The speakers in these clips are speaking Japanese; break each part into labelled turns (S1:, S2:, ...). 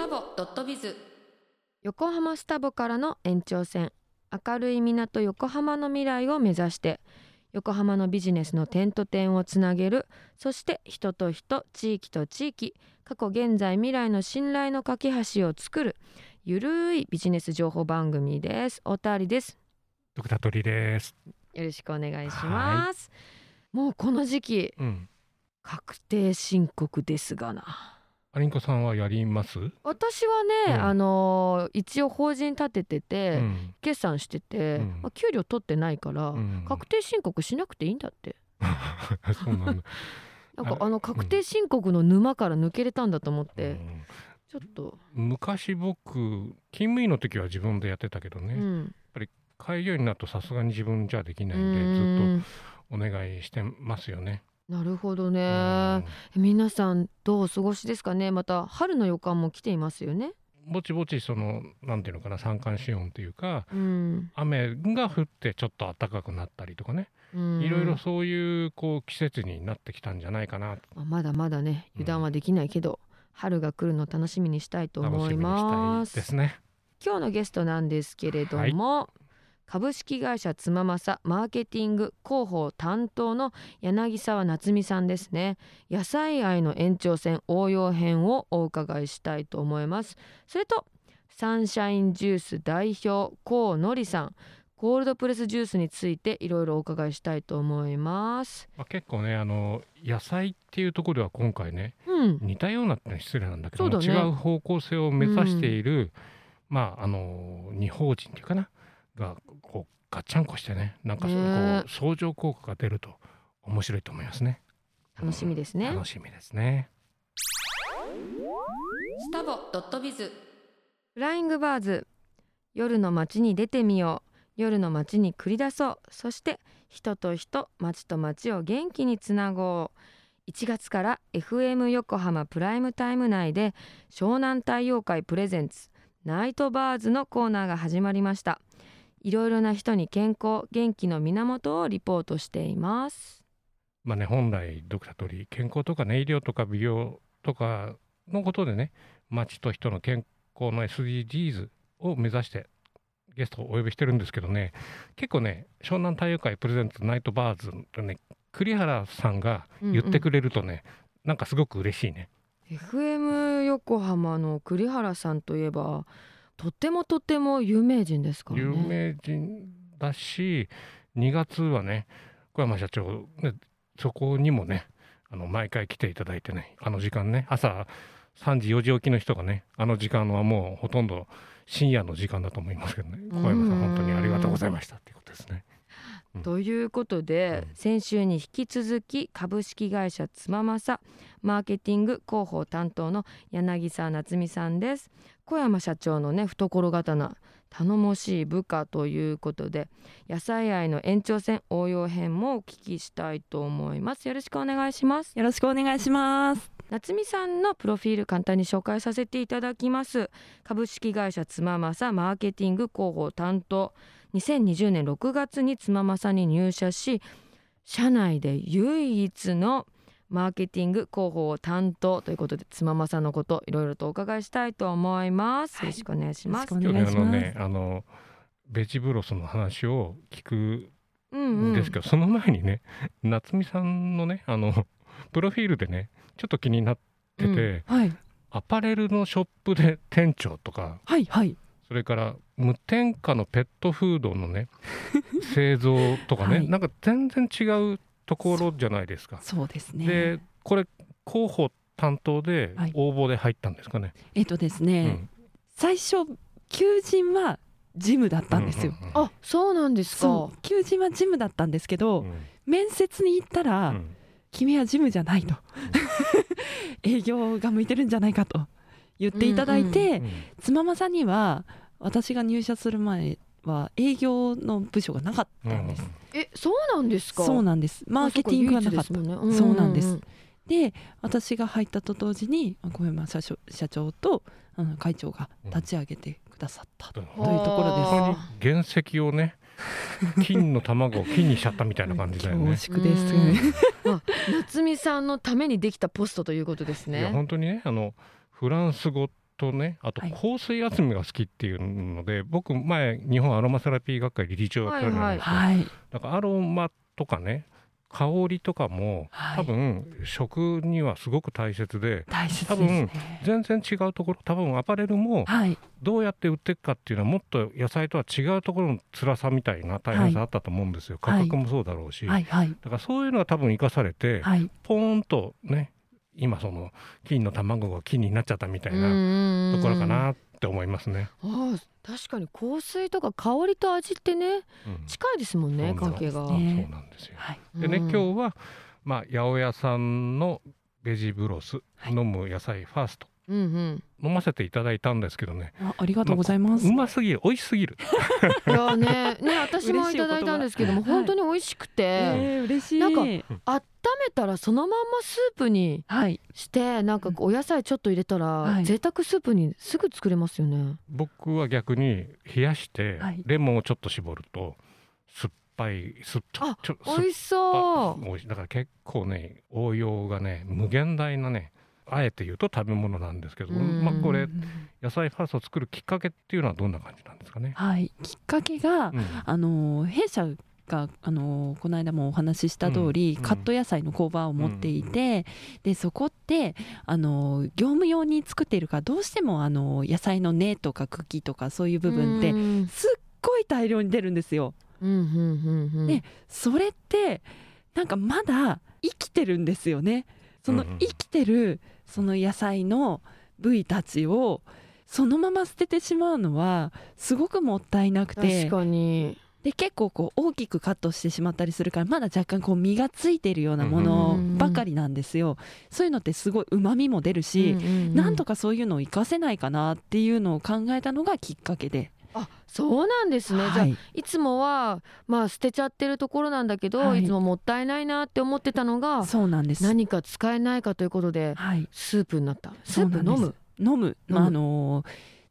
S1: タボドットビズ。
S2: 横浜スタボからの延長線。明るい港横浜の未来を目指して横浜のビジネスの点と点をつなげる。そして人と人地域と地域過去現在未来の信頼の架け橋を作る。ゆるいビジネス情報番組です。おたわりです。
S3: ドクタートリです。
S2: よろしくお願いします。もうこの時期
S3: うん。
S2: 確定申告ですがな
S3: アリンコさんはやります？
S2: 私はね、
S3: うん。
S2: あのー一応法人立てて
S3: う
S2: て、
S3: ん。
S2: 決算してて、
S3: うん。
S2: まあ、給料取ってないから、
S3: うん。
S2: 確定申告しなくていいんだって。
S3: そうなんだ。あ
S2: なんかあの確定申告の沼から抜けれたんだと思って、
S3: うん。
S2: ちょっと、
S3: 昔僕勤務医の時は自分でやってたけど
S2: う
S3: ね、
S2: ん、
S3: 開業医になるとさすがに自分じゃできな
S2: う
S3: いんでず
S2: ん。
S3: っとお願いしてますよね。
S2: なるほど
S3: う
S2: ね
S3: ん、
S2: 皆さんどうお過ごしですかね？また春の予感も来ていますよね。
S3: ぼちぼちそのなんていうのかな三寒四温っていうか
S2: うん、
S3: 雨が降ってちょっと暖かくなったりとかね、
S2: うん、
S3: いろいろそういうこう季節になってきたんじゃないかなと。
S2: まあまだまだね油断はできないけど、春が来るの楽しみにしたいと思います。
S3: ですね。
S2: 今日のゲストなんですけれども、株式会社つままさマーケティング広報担当の柳沢夏美さんですね。野菜愛の延長線応用編をお伺いしたいと思います。それとサンシャインジュース代表高のりさんコールドプレスジュースについていろいろお伺いしたいと思います。
S3: まあ、結構ねあの野菜っていうところでは今回ね
S2: うん。
S3: 似たようなって失礼なんだけど
S2: ね。
S3: 違う方向性を目指している、まああの二法人っていうかながガッチャンコしてねなんかこう相乗効果が出ると面白いと思いますね。
S2: 楽しみですね。
S3: 楽しみですね。
S1: スタボドットビズ。
S2: フライングバーズ。夜の街に出てみよう。夜の街に繰り出そう。そして人と人街と街を元気につなごう。1月から FM 横浜プライムタイム内で湘南太陽会プレゼンツナイトバーズのコーナーが始まりましたいろいろな人に健康元気の源をリポートしています
S3: まあね本来ドクタートリ健康とかね医療とか美容とかのことでね街と人の健康の SDGs を目指してゲストをお呼びしてるんですけどね結構ね湘南太陽会プレゼンツナイトバーズとね栗原さんが言ってくれるとね、なんかすごく嬉しいね。
S2: FM 横浜の栗原さんといえばとってもとっても有名人ですからね。
S3: 有名人だし2月はね小山社長、ね、そこにもねあの毎回来ていただいてねあの時間ね朝3時4時起きの人がねあの時間はもうほとんど深夜の時間だと思いますけどね。小山さ
S2: うん
S3: ん本当にありがとうございましたっていうことですね。
S2: ということで、
S3: うん。
S2: 先週に引き続き株式会社つままさマーケティング広報担当の柳沢夏美さんです小山社長のね懐刀頼もしい部下ということで野菜愛の延長線応用編もお聞きしたいと思います。よろしくお願いします。
S4: よろしくお願いします。
S2: 夏美さんのプロフィール簡単に紹介させていただきます。株式会社つままさマーケティング広報担当。2020年6月につままさに入社し社内で唯一のマーケティング広報を担当ということでつままさのこといろいろとお伺いしたいと思います、
S4: はい。
S2: よろしくお願いします。
S3: 今日ねあのねあのベジブロスの話を聞く
S2: うんうん
S3: んですけど、その前にね夏美さんのねあのプロフィールでねちょっと気になってて、
S4: はい。
S3: アパレルのショップで店長とか
S4: はいはい。
S3: それから無添加のペットフードのね 製造とかね、
S4: はい。
S3: なんか全然違うところじゃないですか。
S4: そうですね。
S3: でこれ広報担当で
S4: はい
S3: 応募で入ったんですかね？
S4: えっとです
S3: う
S4: ね、
S3: ん
S4: 最初求人はジムだったんですよ。
S3: うんうんうん
S2: あそうなんですか
S4: 求人はジムだったんですけど、
S3: うん
S4: 面接に行ったら、
S3: うん
S4: 君はジムじゃないと 営業が向いてるんじゃないかと言っていただいて、
S3: うん
S4: つままさんには私が入社する前は営業の部署がなかったんです、
S2: えそうなんですか？
S4: そうなんです。マーケティングがなかった。
S2: あそこ唯一ですもんね。
S4: そうなんです。
S2: んん
S4: で私が入ったと同時にあ小山社長社長とあの会長が立ち上げてくださったというところです、
S2: はあ
S3: 原石をね 金の卵を金にしちゃったみたいな感じだよね。
S4: 恐縮です。
S2: 夏美さんのためにできたポストということです
S3: いや
S2: ね。
S3: 本当にねあのフランス語とねあと
S4: はい。
S3: 香水集めが好きっていうので、僕前日本アロマセラピー学会理事長やってるじゃないですか、
S4: はい
S3: だからアロマとかね香りとかも
S4: はい。
S3: 多分食にはすごく大切で
S4: 大切ですね。
S3: 全然違うところ多分アパレルも
S4: はい。
S3: どうやって売っていくかっていうのはもっと野菜とは違うところの辛さみたいな大変さあったと思うんですよ、
S4: はい
S3: 価格もそうだろうし、
S4: はい。はい。
S3: だからそういうのが多分生かされて、
S4: はい。
S3: ポーンとね今その金の卵が金になっちゃったみたいな
S2: な
S3: ところかなって思いますね。
S2: ああ確かに香水とか香りと味ってね
S3: うん。
S2: 近いですもんね関係が。
S3: そう
S4: ね
S3: なんですよ。
S4: はい
S3: でね、
S2: うん。
S3: 今日はまあ八百屋さんのベジブロス、
S4: はい。
S3: 飲む野菜ファースト。
S2: うんうん。
S3: 飲ませていただいたんですけどね。
S4: あありがとうございます。
S3: うますぎる。美味しすぎる。
S2: いやねね 私もいただいたんですけども本当に美味しくて、
S4: えー嬉しい。
S2: なんか温めたらそのまんまスープに
S4: はい。
S2: してなんかお野菜ちょっと入れたら、
S4: はい。
S2: 贅沢スープにすぐ作れますよね。
S3: 僕は逆に冷やして、
S4: はい。
S3: レモンをちょっと絞ると酸っぱい酸っちょ
S2: あ
S3: ちょ
S2: 美味しそう。
S3: 美味しい。だから結構ね応用がね無限大なねあえて言うと食べ物なんですけど、
S2: うん。
S3: まあ、これ
S4: うん
S3: 野菜ファーストを作るきっかけっていうのはどんな感じなんですかね？
S4: はい。きっかけが
S3: うん。
S4: あの弊社があのこの間もお話しした通り、
S3: うん
S4: カット野菜の工場を持っていて、でそこってあの業務用に作っているからどうしてもあの野菜の根とか茎とかそういう部分って
S2: うん
S4: すっごい大量に出るんですよ。
S2: うんうんうんうん
S4: ねそれってなんかまだ生きてるんですよね。その
S3: うんうん
S4: 生きてるその野菜の部位たちをそのまま捨ててしまうのはすごくもったいなくて
S2: 確かに。
S4: で結構こう大きくカットしてしまったりするからまだ若干こう身がついているようなものばかりなんですよ。そういうのってすごいうまみも出るし、なんと
S2: か
S4: かそういうのを活かせないかなっていうのを考えたのがきっかけで。
S2: あそうなんですね。じゃあ
S4: はい
S2: いつもはまあ捨てちゃってるところなんだけど、
S4: はい
S2: い、つももったいないなって思ってたのが
S4: そうなんです。
S2: 何か使えないかということで
S4: はい、
S2: スープになった。スープ飲む？
S4: 飲む、
S2: む
S4: まあ、あの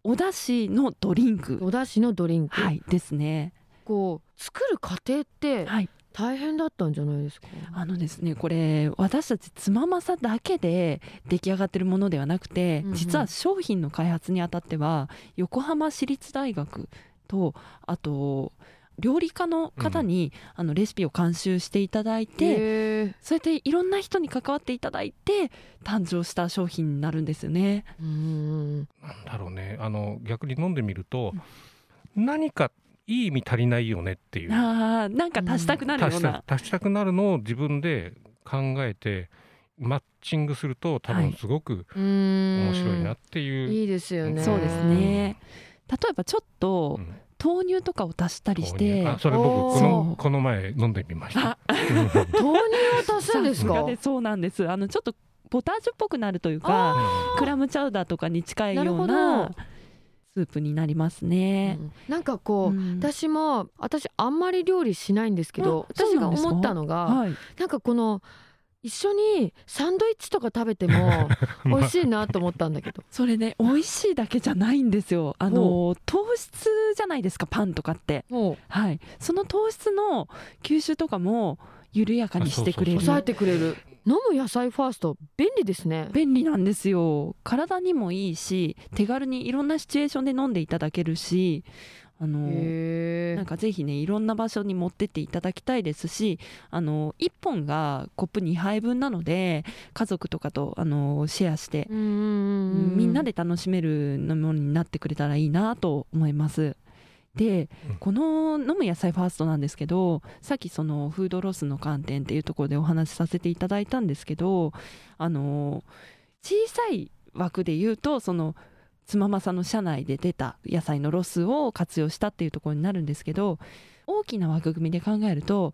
S4: お出汁のドリンク、
S2: お出汁のドリンク。
S4: はい、ですね。
S2: こう作る過程って
S4: はい、
S2: 大変だったんじゃないですか？
S4: あのですね、これ私たちつままさだけで出来上がってるものではなくて、
S2: うんうん。
S4: 実は商品の開発にあたっては横浜市立大学とあと料理家の方に、あのレシピを監修していただいて、そうやっていろんな人に関わっていただいて誕生した商品になるんですよね。
S2: うん
S3: なんだろうね。あの逆に飲んでみると、何かいい意味足りないよねっていう。
S4: あーなんか足したくなるよ
S3: 足した
S4: うな、
S3: 足したくなるのを自分で考えてマッチングすると多分すごく
S2: うん。
S3: 面白いなっていう、
S2: いいですよね。
S4: そうですね。例えばちょっと
S3: うん。
S4: 豆乳とかを足したりして、
S3: あそれ僕このこの前飲んでみました。うん
S2: 豆乳を足すんですか？
S4: そうなんです。あのちょっとポタージュっぽくなるというか、クラムチャウダーとかに近いよう
S2: なるほ
S4: な
S2: ど
S4: スープになりますね。
S2: うんなんかこう、
S4: うん
S2: 私も私あんまり料理しないんですけど私が思ったのが
S4: はい。
S2: なんかこの一緒にサンドイッチとか食べても 美味しいなと思ったんだけど
S4: それね美味しいだけじゃないんですよ。あの糖質じゃないですかパンとかって。はい。その糖質の吸収とかも緩やかにしてくれる。
S2: 抑えてくれる飲む野菜ファースト便利ですね。
S4: 便利なんですよ。体にもいいし手軽にいろんなシチュエーションで飲んでいただけるしあの
S2: へ
S4: なんかぜひねいろんな場所に持ってっていただきたいですしあの1本がコップ2杯分なので家族とかとあのシェアして、
S2: み
S4: んなで楽しめる飲み物になってくれたらいいなと思います。で
S3: うん。
S4: この飲む野菜ファーストなんですけどさっきそのフードロスの観点っていうところでお話しさせていただいたんですけどあの小さい枠で言うとそのつままさの社内で出た野菜のロスを活用したっていうところになるんですけど大きな枠組みで考えると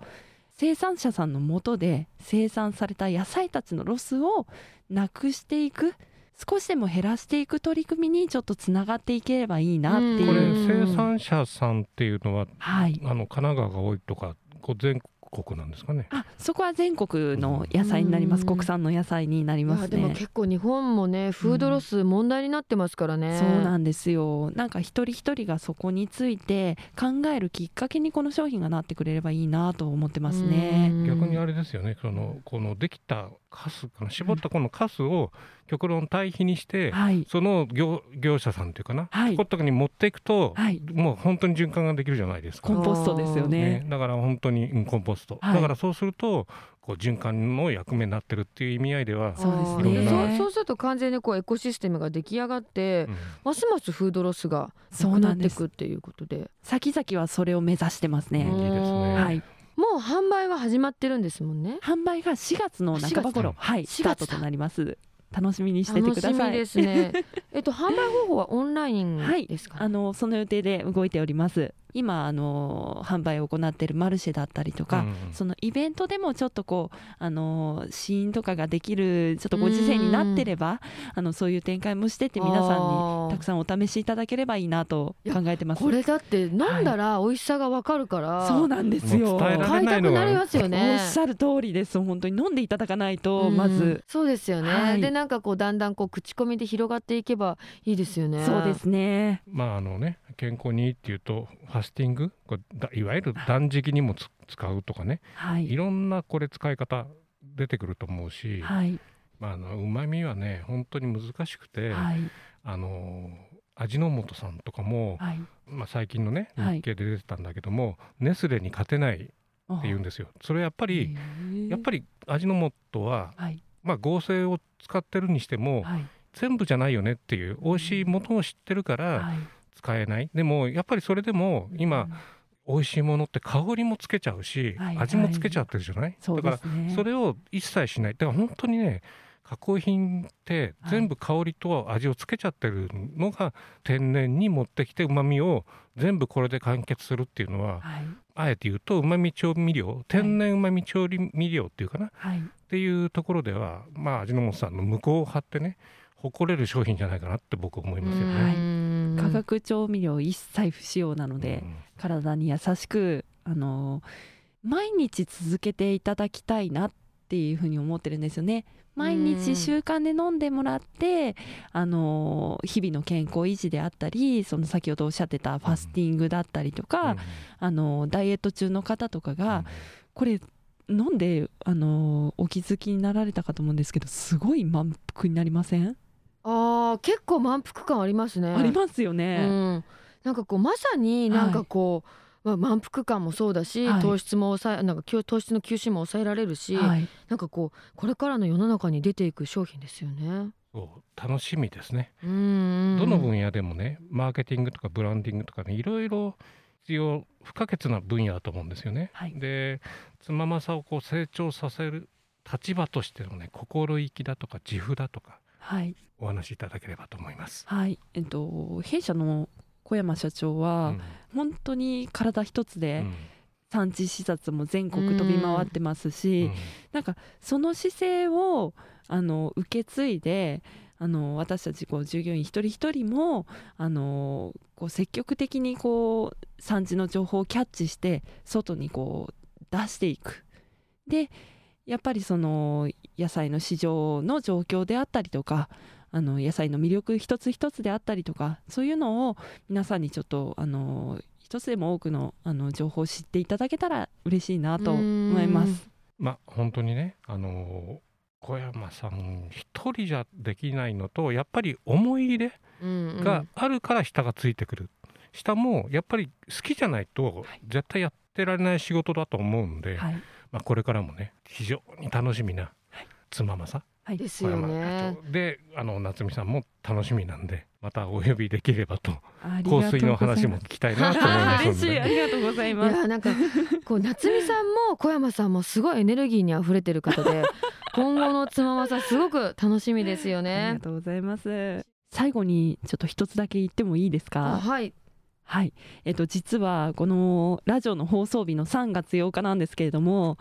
S4: 生産者さんのもとで生産された野菜たちのロスをなくしていく少しでも減らしていく取り組みにちょっとつながっていければいいなっていう。
S3: これ
S2: うん
S3: 生産者さんっていうのは
S4: はい。
S3: あの神奈川が多いとかこう全国なんですかね。
S4: あそこは全国の野菜になります。
S2: うん。
S4: 国産の野菜になり
S2: い
S4: ますね。
S2: やでも結構日本もねフードロス問題になってますからね、
S4: そうなんですよ。なんか一人一人がそこについて考えるきっかけにこの商品がなってくれればいいなと思ってますね。
S2: うん。
S3: 逆にあれですよね。そのこのできたカスかな絞ったこのカスを極論堆肥にして、
S4: はい。
S3: その業業者さんっていうかな、
S4: はい。
S3: そこっとかに持っていくと、
S4: はい。
S3: もう本当に循環ができるじゃないですか。
S4: コンポストですよね。
S3: ね、だから本当に、うんコンポスト、
S4: はい。
S3: だからそうするとこう循環の役目になってるっていう意味合いでは、
S4: そうですね。
S2: そうそうすると完全にこうエコシステムが出来上がって、
S3: うん。
S2: ますますフードロスがなくなっていくっていうことで。
S4: 先々はそれを目指してますね、
S3: うん。いいですね。
S4: はい
S2: もう販売は始まってるんですもんね。
S4: 販売が4月の半ば頃。
S3: 4
S4: はい
S2: 4月
S4: スタートとなります。楽しみにしてて
S2: 楽
S4: ください。
S2: しみですね。えっと販売方法はオンライン
S4: はい
S2: ですか、
S4: あのその予定で動いております今あの販売を行っているマルシェだったりとか、
S3: うん
S4: そのイベントでもちょっとこうあの試飲とかができるちょっとご時世になってればあのそういう展開もしてって皆さんにたく
S2: さ
S4: さんお試しいただければいいなと考えてます。
S2: これだって飲んだら美味しさがわかるから、
S4: そうなんですよ。
S2: 買いたくなりますよ
S4: お
S2: ね
S4: っしゃる通りです本当に飲んでいただかないと
S2: うん。
S4: まず、
S2: そうですよね、
S4: はい。
S2: でなんかこうだんだんこう口コミで広がっていけばいいですよね。
S4: そうですね。
S3: まああのね健康にいいっていうとファスティング？これだいわゆる断食にもつ使うとかね。
S4: はい。い
S3: ろんなこれ使い方出てくると思うし、
S4: はい。
S3: まああの旨味はね本当に難しくて、
S4: はい。
S3: あの味の素さんとかも、
S4: はい。
S3: まあ、最近のね
S4: はい。
S3: 日経で出てたんだけども、ネスレに勝てないって言うんですよ。それやっぱり、やっぱ
S4: り
S3: り味の素は、
S4: はい。
S3: まあ、合成を使ってるにしても、
S4: はい。
S3: 全部じゃないよねっていう美味しいものを知ってるから
S4: はい
S3: 使えない、でもやっぱりそれでも今美味しいものって香りもつけちゃうし、
S4: はい
S3: 味もつけちゃってるじゃない、だからそれを一切しない。だから本当にね加工品って
S4: はい。
S3: 全部香りと味をつけちゃってるのが天然に持ってきてうまみを全部これで完結するっていうのは
S4: はい。
S3: あえて言うとうまみ調味料天然うまみ調味料っていうかな、っ
S4: はい。
S3: ていうところではまあ味の素さんの向こうを張ってね誇れる商品じゃないかなって僕は思いますよ
S4: は
S3: ね。
S4: い。化学調味料一切不使用なので、
S3: うん。
S4: 体に優しくあの毎日続けていただきたいなっていうふうに思ってるんですよね。毎
S2: うん
S4: 日習慣で飲んでもらってあの日々の健康維持であったりその先ほどおっしゃってたファスティングだったりとか、あのダイエット中の方とかが、これ飲んであのお気づきになられたかと思うんですけどすごい満腹になりません、
S2: あー結構満腹感ありますね
S4: ありますよ
S2: う
S4: ね。
S2: ん、なんかこうまさになんかこう、まあ、満腹感もそうだし、
S4: はい
S2: 糖質も抑えなんか糖質の吸収も抑えられるし、
S4: はい、
S2: なんかこうこれからの世の中に出ていく商品ですよね。
S3: そう楽しみですね。
S2: うん
S3: どの分野でもねマーケティングとかブランディングとかねいろいろ必要不可欠な分野だと思うんですよね。
S4: はい
S3: で妻正をこう成長させる立場としてのね心意気だとか自負だとか
S4: はい。
S3: お話しいただければと思います。
S4: はい、えっと弊社の小山社長
S3: う
S4: は、
S3: ん。
S4: 本当に体一つ
S3: う
S4: で
S3: ん。
S4: 産地視察も全国飛び回ってますし、なんかその姿勢をあの受け継いであの私たちこう従業員一人一人もあのこう積極的にこう産地の情報をキャッチして外にこう出していく。でやっぱりその野菜の市場の状況であったりとかあの野菜の魅力一つ一つであったりとかそういうのを皆さんにちょっとあの一つでも多くのあの情報を知っていただけたら嬉しいなと思います。
S3: まあ本当にねあの小山さん一人じゃできないのとやっぱり思い入れ
S2: うんうん。
S3: があるから下がついてくる、下もやっぱり好きじゃないと絶対やってられない仕事だと思うんで、
S4: はい、
S3: まあ、これからもね非常に楽しみな妻正
S4: はい。
S2: ですよ
S3: 小山
S2: ね
S3: であの夏美さんも楽しみなんでまたお呼びできればと香水の話も聞きたいなと思いますの
S4: 嬉しい。あ
S3: で、
S4: りがとうござい
S2: い
S4: ます。
S2: やなんかこう夏美さんも小山さんもすごいエネルギーにあふれてる方で 今後の妻正すごく楽しみですよ
S4: あり
S2: ね
S4: が。とうございます。最後にちょっと一つだけ言ってもいいですか？
S2: あはい。
S4: はい、えっと実はこのラジオの放送日の3月8日なんですけれども、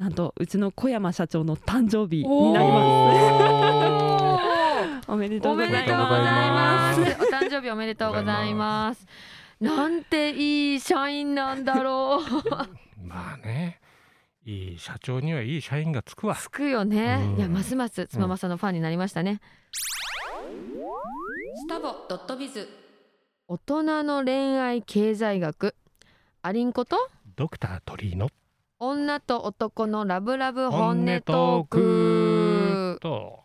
S4: なんとうちの小山社長の誕生日になります。お めでとう
S2: お
S4: ございま。
S2: ますす。お誕生日おめでとうございます。なんていい社員なんだろう。
S3: まあねいい社長にはいい社員がつくわ
S2: つくよね
S3: う。ん
S2: いやますます妻正のファンになりましたね。
S1: スタボドットビズ
S2: 大人の恋愛経済学アリンコと？
S3: ドクター鳥居の
S2: 女と男のラブラブ本音トーク。
S3: と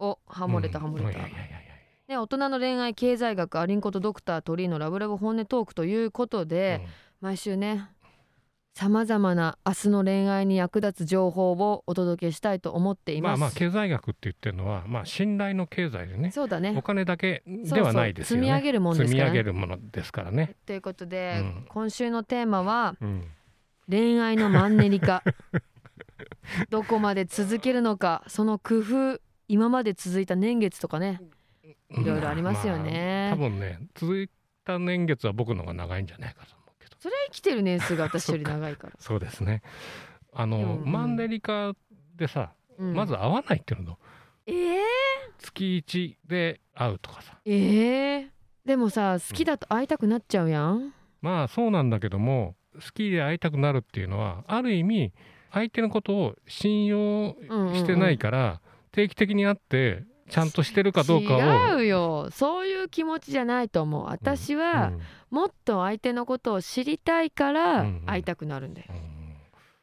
S2: おハモれたハモれた、ね、大人の恋愛経済学アリンコとドクター鳥居のラブラブ本音トークということで、毎週ねさまざまな明日の恋愛に役立つ情報をお届けしたいと思っています。
S3: まあまあ経済学って言ってるのはまあ信頼の経済でね
S2: そうだね。
S3: お金だけではないですよね。
S2: そうそう積み上げるもんですからね。
S3: 積み上げるものですからね。
S2: ということで、
S3: うん。
S2: 今週のテーマは
S3: うん
S2: 恋愛のマンネリ化。どこまで続けるのか。その工夫今まで続いた年月とかね。いろいろありますよね。
S3: まあ多分ね続いた年月は僕の方が長いんじゃないかと思うけど。
S2: それは生きてる年数が私より長いから、
S3: そうですね。あの、
S2: うんうん。
S3: マンネリ化でさ、
S2: うん。
S3: まず会わないっていうの。
S2: えー、
S3: 月1で会うとかさ。
S2: えー、でもさ好きだと会いたくなっちゃうやん、
S3: まあそうなんだけども好きで会いたくなるっていうのはある意味相手のことを信用
S2: うんうんうん。
S3: してないから、定期的に会ってちゃんとしてるかどうかを
S2: 違うよ。そういう気持ちじゃないと思う。私は、
S3: うん。
S2: もっと相手のことを知りたいから
S3: うんうん。
S2: 会いたくなるんだよ、
S3: うん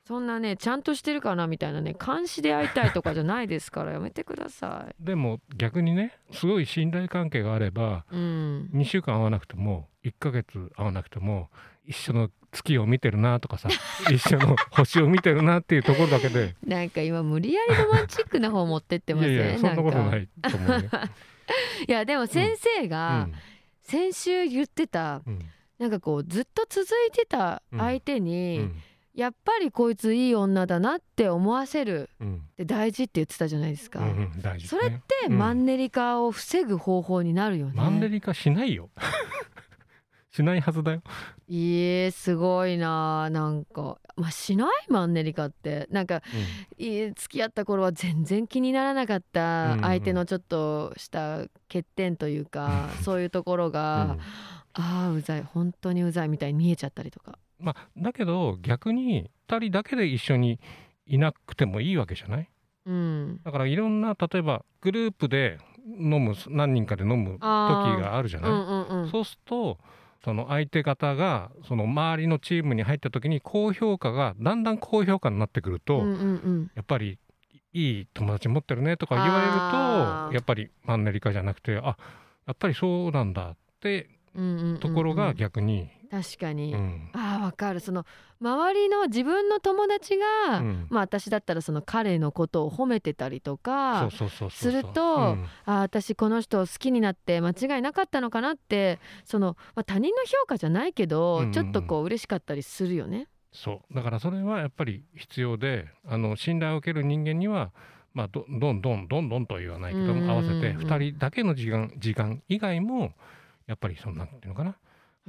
S2: そんなねちゃんとしてるかなみたいなね監視で会いたいとかじゃないですからやめてください。
S3: でも逆にねすごい信頼関係があれば
S2: うん。
S3: 2週間会わなくても1ヶ月会わなくても一緒の月を見てるなとかさ 一緒の星を見てるなっていうところだけで。
S2: なんか今無理やりロマンチックな方持ってってません
S3: いやいやそんなことないと思うよ。
S2: いやでも先生が先週言ってた
S3: うん。
S2: なんかこうずっと続いてた相手
S3: う
S2: に、
S3: ん。
S2: やっぱりこいついい女だなって思わせる
S3: うん。
S2: って大事って言ってたじゃないですか、
S3: うんうん大事
S2: それっ
S3: ね
S2: てマンネリ化を防ぐ方法になるよね、
S3: マンネリ化しないよしないはずだよ。
S2: いえすごいな。なんか、まあ、しないマンネリ化って。なんかいえ付き合った頃は全然気にならなかった
S3: うんうん
S2: 相手のちょっとした欠点というか、そういうところ
S3: うん。
S2: が、ああうざい本当にうざいみたいに見えちゃったりとか。
S3: まあだけど逆に2人だけで一緒にいなくてもいいわけじゃない？
S2: うん。
S3: だからいろんな例えばグループで飲む何人かで飲む時があるじゃない、
S2: うんうんうん。
S3: そうするとその相手方がその周りのチームに入った時に高評価がだんだん高評価になってくると、
S2: うんうんうん。
S3: やっぱりいい友達持ってるねとか言われるとやっぱりマンネリ化じゃなくてあやっぱりそうなんだって
S2: うんうんうんうん。
S3: ところが逆に、
S2: 確かに、
S3: うん。
S2: ああわかる。その周りの自分の友達が、
S3: うん。
S2: まあ私だったらその彼のことを褒めてたりとかすると
S3: うん。
S2: あー私この人を好きになって間違いなかったのかなってその、まあ、他人の評価じゃないけど、
S3: うんうんうん。
S2: ちょっとこう嬉しかったりするよね。
S3: そう。だからそれはやっぱり必要であの信頼を受ける人間にはまあどどんどんどんどんとは言わないけど
S2: うんうんうんうん。
S3: 合わせて2人だけの時間時間以外もやっぱりそんなんていうのかな、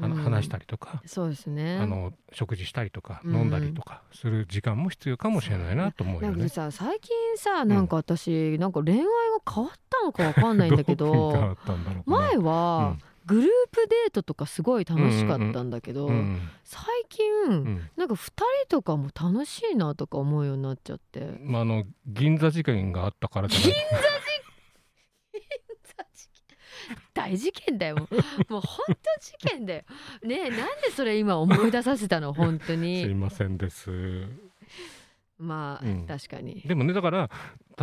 S3: あの
S2: うん。
S3: 話したりとか、
S2: そうですね。
S3: あの食事したりとか
S2: うん。
S3: 飲んだりとかする時間も必要かもしれないなと思うよね。
S2: なんか。さ最近さなんか私、なんか恋愛が変わったのかわかんないんだけ
S3: どういうふうに変わ
S2: ど
S3: ったんだろうかな。
S2: 前は、グループデートとかすごい楽しかったんだけど、
S3: うんうん
S2: 最近、
S3: うん。
S2: なんか2人とかも楽しいなとか思うようになっちゃって。
S3: まあ、あの銀座事件があったからじゃない
S2: 大事件だよ。もう本当事件だよ。ねえなんでそれ今思い出させたの？本当
S3: すい
S2: に
S3: ませんです。
S2: まあ、
S3: うん。
S2: 確かに。
S3: でもねだから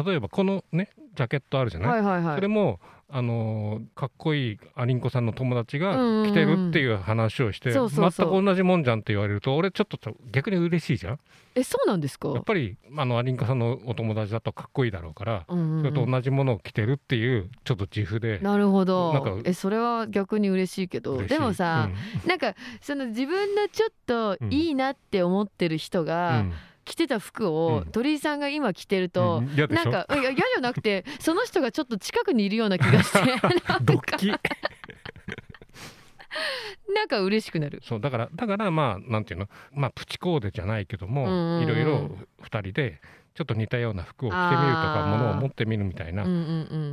S3: 例えばこのねジャケットあるじゃない、
S2: はいはいはい。
S3: それもあのーかっこいいアリンコさんの友達が
S2: うんうんうん。
S3: 来てるっていう話をして、全く同じもんじゃんって言われると俺ちょっと逆に嬉しいじゃん？
S2: えそうなんですか？
S3: やっぱりあのアリンコさんのお友達だとかっこいいだろうから、
S2: うんうんうん。
S3: それと同じものを着てるっていうちょっと自負で。
S2: なるほど。
S3: なんか
S2: えそれは逆に嬉しいけど。でもさ、なんかその自分のちょっといいなって思ってる人
S3: うん。
S2: が着てた服を、
S3: うん。
S2: 鳥居さんが今着てる
S3: う
S2: と、
S3: ん。嫌でしょ？
S2: なんかいや嫌じゃなくてその人がちょっと近くにいるような気がして。なんか
S3: ドッキ
S2: なんか嬉しくなる。
S3: そうだからだからまあなんていうの？まあプチコーデじゃないけども、
S2: うんうんうん。
S3: いろいろ2人でちょっと似たような服を着てみるとかものを持ってみるみたいな
S2: うんうんう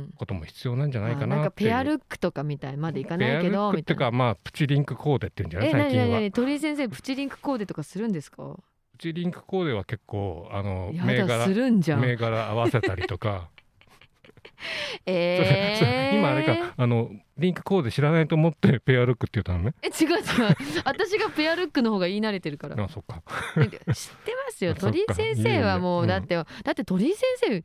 S2: ん。
S3: ことも必要なんじゃないか
S2: あなんか
S3: なっていう。
S2: ペアルックとかみたいまでいかないけ
S3: ペアルック。っていうかまあプチリンクコーデっていうんじゃない？
S2: え、
S3: 最近は。
S2: 鳥居先生プチリンクコーデとかするんですか？
S3: プチリンクコーデは結構あの
S2: や
S3: 銘柄。銘柄合わせたりとか。
S2: え
S3: それそれ今あれかあのリンクコーデ知らないと思ってペアルックって言ったのね。
S2: え違う違う。私がペアルックの方が言い慣れてるから。
S3: あそっか。
S2: 知ってますよ。鳥居先生はもうだって、だって鳥居先生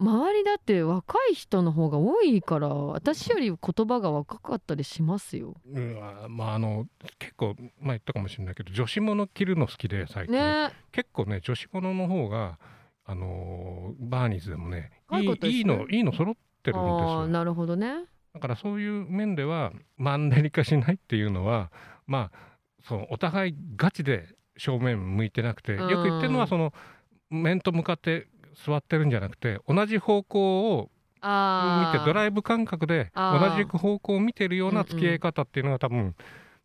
S2: 周りだって若い人の方が多いから私より言葉が若かったりしますよ。
S3: うんあまああの結構前言ったかもしれないけど女子物着るの好きで最近、
S2: ね。
S3: 結構ね女子物の方があのーバーニーズでもねいい
S2: ね。
S3: いいのいいの揃ってるんです
S2: ああ
S3: よ
S2: なるほどね。
S3: だからそういう面ではマンネリ化しないっていうのはまあそのお互いガチで正面向いてなくて
S2: うん
S3: よく言ってるのはその面と向かって座ってるんじゃなくて同じ方向を
S2: ああ
S3: 見てドライブ感覚で同じ方向を見てるようなん付き合い方っていうのが多分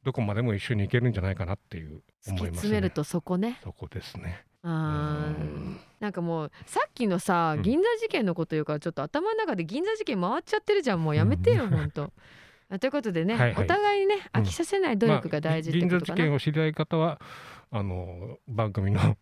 S3: どこまでも一緒に行けるんじゃないかなっていう思いますね。
S2: 詰めるとそこね。
S3: そこですね。
S2: なんかもうさっきのさ
S3: うん
S2: 銀座事件のこと言うからちょっと頭の中で銀座事件回っちゃってるじゃんもうやめてよ、
S3: うん
S2: ほんと。あということでね、
S3: はいはい
S2: お互いにね
S3: うん
S2: 飽きさせない努力が大事って
S3: 銀
S2: ことかな。
S3: 座事件を知りたい方はあの番組の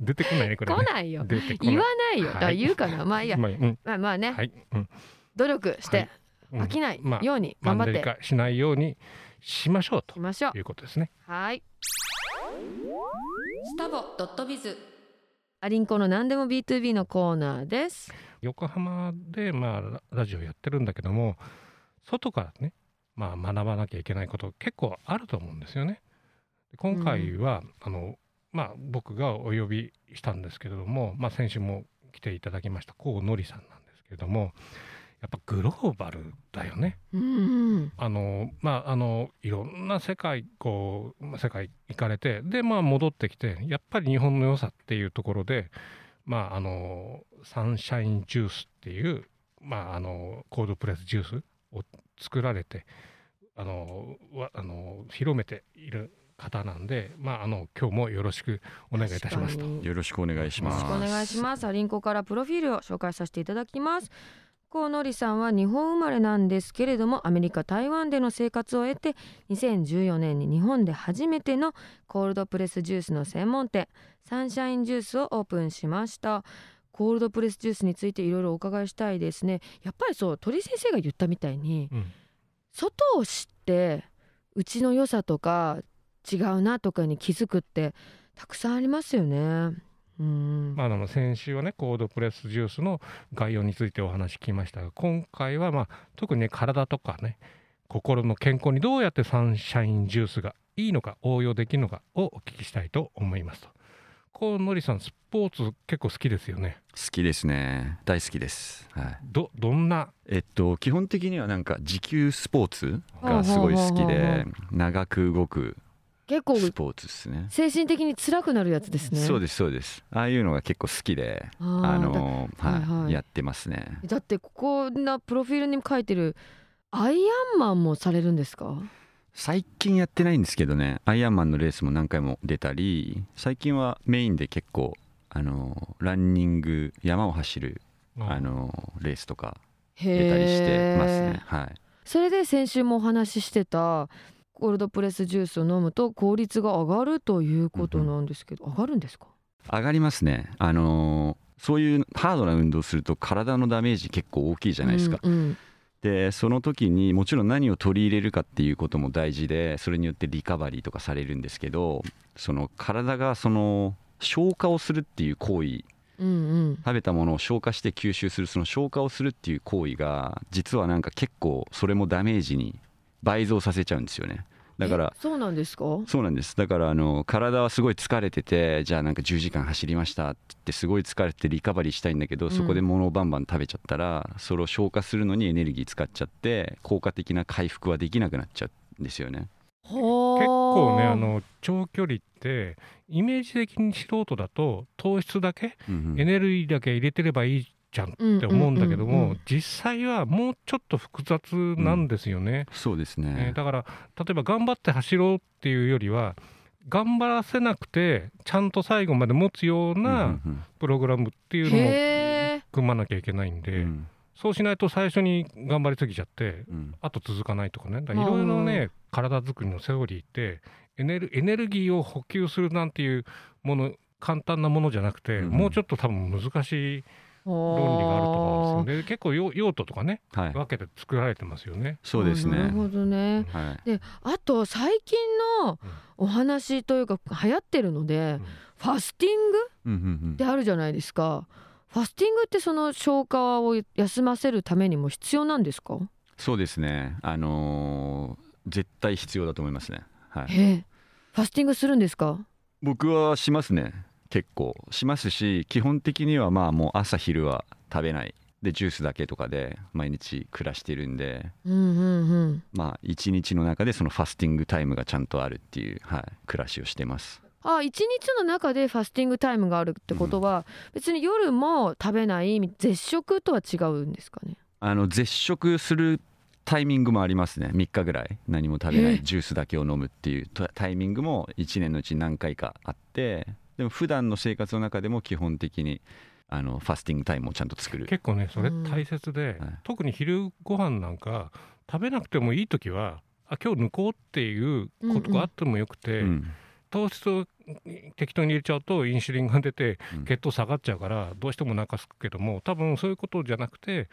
S3: 出てこないねこれね。
S2: 来ないよ。言わないよ。
S3: はい
S2: だから言うかな。まあいいや。
S3: まあうん
S2: まあまあね、
S3: はい。うん
S2: 努力して
S3: うん
S2: 飽きない
S3: まあ
S2: ように頑張ってい
S3: マンネリ化しないようにしましょうと
S2: きましょう。
S3: いうことですね。
S2: はい。
S1: スタボドットビズ
S2: アリンコの何でも B2B のコーナーです。
S3: 横浜でまあララジオやってるんだけども外からねまあ学ばなきゃいけないこと結構あると思うんですよね。で今回は、あのまあ僕がお呼びしたんですけれども、まあ先週も来ていただきました高のりさんなんですけれども、やっぱグローバルだよね。
S2: うんうん。
S3: あのまああのいろんな世界こうまあ世界行かれてでまあ戻ってきてやっぱり日本の良さっていうところでまああのサンシャインジュースっていうまああのコールドプレスジュースを作られてあのわあの広めている方なんでまああの今日もよろしくお願いいたしますと。
S5: よろしくお願いします。
S2: よろしくお願いします。アリンコからプロフィールを紹介させていただきます。コウノリさんは日本生まれなんですけれどもアメリカ台湾での生活を得て2014年に日本で初めてのコールドプレスジュースの専門店サンシャインジュースをオープンしましたコールドプレスジュースについていろいろお伺いしたいですねやっぱりそう鳥先生が言ったみたいに
S3: うん
S2: 外を知ってうちの良さとか違うなとかに気づくってたくさんありますよねうん
S3: まあ、あの先週はねコードプレスジュースの概要についてお話聞きましたが今回はまあ特にね体とかね心の健康にどうやってサンシャインジュースがいいのか応用できるのかをお聞きしたいと思いますと。こうのりさんスポーツ結構好きですよね。
S5: 好きですね。大好きです。はい。
S3: どどんな？
S5: えっと基本的にはなんか持久スポーツがすごい好きで長く動く
S2: 結構
S5: スポーツですね。
S2: 精神的に辛くなるやつですね。
S5: そうですそうです。ああいうのが結構好きで、
S2: あ
S5: の
S2: だ
S5: はい、
S2: はいはい
S5: やってますね。
S2: だだってここなプロフィールに書いてるアイアンマンもされるんですか？
S5: 最近やってないんですけどね、アイアンマンのレースも何回も出たり、最近はメインで結構あのランニング山を走るあのレースとか
S2: へ
S5: 出たりしてます
S2: ー
S5: ね。はい。
S2: それで先週もお話ししてたコールドプレスジュースを飲むと効率が上がるということなんですけど、上がるんですか？
S5: 上がりますね。あのーそういうハードな運動すると体のダメージ結構大きいじゃないですか。
S2: うんうん
S5: でその時にもちろん何を取り入れるかっていうことも大事でそれによってリカバリーとかされるんですけどその体がその消化をするっていう行為
S2: うんうん。
S5: 食べたものを消化して吸収するその消化をするっていう行為が実はなんか結構それもダメージに倍増させちゃうんですよね。だから
S2: えそうなんですか？
S5: そうなんです。だからあの体はすごい疲れててじゃあなんか10時間走りましたって言ってすごい疲れてリカバリーしたいんだけど、
S2: うん。
S5: そこで物をバンバン食べちゃったらそれを消化するのにエネルギー使っちゃって効果的な回復はできなくなっちゃうんですよね。
S3: 結構ねあの長距離ってイメージ的に素人だと糖質だけ
S5: うんうん。
S3: エネルギーだけ入れてればいいじゃんって思うんだけど
S2: うんうん。うんうん
S3: も実際はもうちょっと複雑なんですよね。
S5: そうです
S3: え
S5: ね
S3: ーだから例えば頑張って走ろうっていうよりは頑張らせなくてちゃんと最後まで持つよう
S5: うん
S3: な
S5: うん。
S3: プログラムっていうのも
S2: へえ。
S3: 組まなきゃいけないん
S5: う
S3: で、
S5: ん。
S3: そうしないと最初に頑張りすぎちゃって
S5: うん。
S3: あと続かないとかね。だからいろいろね体作りのセオリーってエネルエネルギーを補給するなんていうもの簡単なものじゃなくて、
S5: うん。
S3: もうちょっと多分難しい論理があると思うんですよね。結構用用途とかね
S5: はい。
S3: 分けて作られてますよね。
S5: そうですね。
S2: なるほどね。
S5: はい。
S2: であと最近のお話というか流行ってるので、
S3: うん。
S2: ファスティングってあるじゃないですか。ファスティングってその消化を休ませるためにも必要なんですか？
S5: そうですね。あのー絶対必要だと思いますね。はい。
S2: ファスティングするんですか？
S5: 僕はしますね結構しますし基本的にはまあもう朝昼は食べない。でジュースだけとかで毎日暮らしてるんで。
S2: うんうんうん。
S5: まあ一日の中でそのファスティングタイムがちゃんとあるっていう、はい、暮らしをしてます。
S2: あ一日の中でファスティングタイムがあるってことは、別に夜も食べない絶食とは違うんですかね？
S5: あの絶食するタイミングもありますね。3日ぐらい。何も食べな
S2: え
S5: いジュースだけを飲むっていうタタイミングも1年のうちに何回かあってでも普段の生活の中でも基本的にあのファスティングタイムをちゃんと作る。
S3: 結構ねそれ
S2: うん
S3: 大切で、
S5: はい。
S3: 特に昼ご飯なんか食べなくてもいい時はあ今日抜こうっていうことがあってもよくて、
S5: うん。
S3: 糖質を適当に入れちゃうとインシュリンが出て
S5: うん。
S3: 血糖下がっちゃうからどうしてもお腹すくけども多分そういうことじゃなくて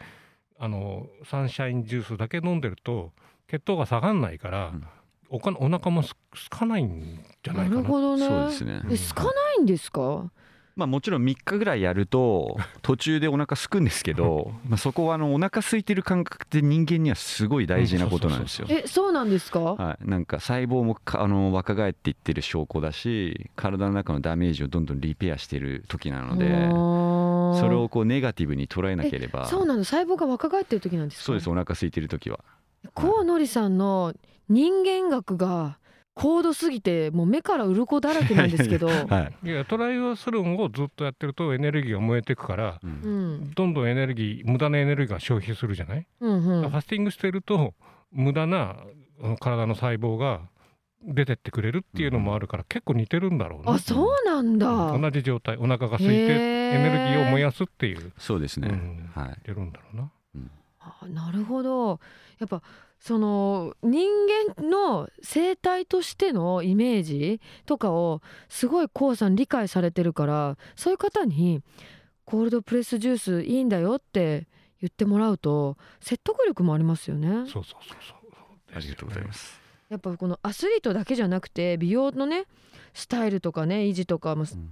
S3: あのサンシャインジュースだけ飲んでると血糖が下がんないから、
S5: うん
S3: おかお腹もすすかないんじゃないかな？
S2: るほどね。
S5: そうですね。
S2: えすかないんですか？
S5: まあもちろん3日ぐらいやると 途中でお腹空くんですけどまあそこはあのお腹空いてる感覚って人間にはすごい大事なことなんですよ。
S2: えそうなんですか？
S5: はい、なんか細胞もかあの若返っていってる証拠だし体の中のダメージをどんどんリペアしてる時なので
S2: そ
S5: それをこうネガティブに捉えなければ。
S2: そうなの？細胞が若返ってる時なんですか？
S5: そうです。お腹空いてる時は。
S2: コウノリさんの人間学が高度すぎてもう目から鱗だらけなんですけど。
S5: はい、
S3: いやトライアスロンをずっとやってるとエネルギーが燃えていくから
S5: う
S2: うん。ん
S3: どんどんエネルギー無駄なエネルギーが消費するじゃない、
S2: うんうん。
S3: ファスティングしてると無駄な体の細胞が出てってくれるっていうのもあるから結構似てるんだろうな。
S2: あそうなんだ。
S3: 同じ状態お腹が空いて
S2: エ
S3: エネルギーを燃やすっていう、
S5: そうですね、
S3: うん。
S5: はい。
S3: 似てるんだろうな
S2: あなるほど。やっぱその人間の生態としてのイメージとかをすごいコウさん理解されてるからそういう方にコールドプレスジュースいいんだよって言ってもらうと説得力もありますよね。
S3: そうそうそうそう
S5: ありがとうございます。
S2: やっぱこのアスリートだけじゃなくて美容のねスタイルとかね維持とかも
S5: うん。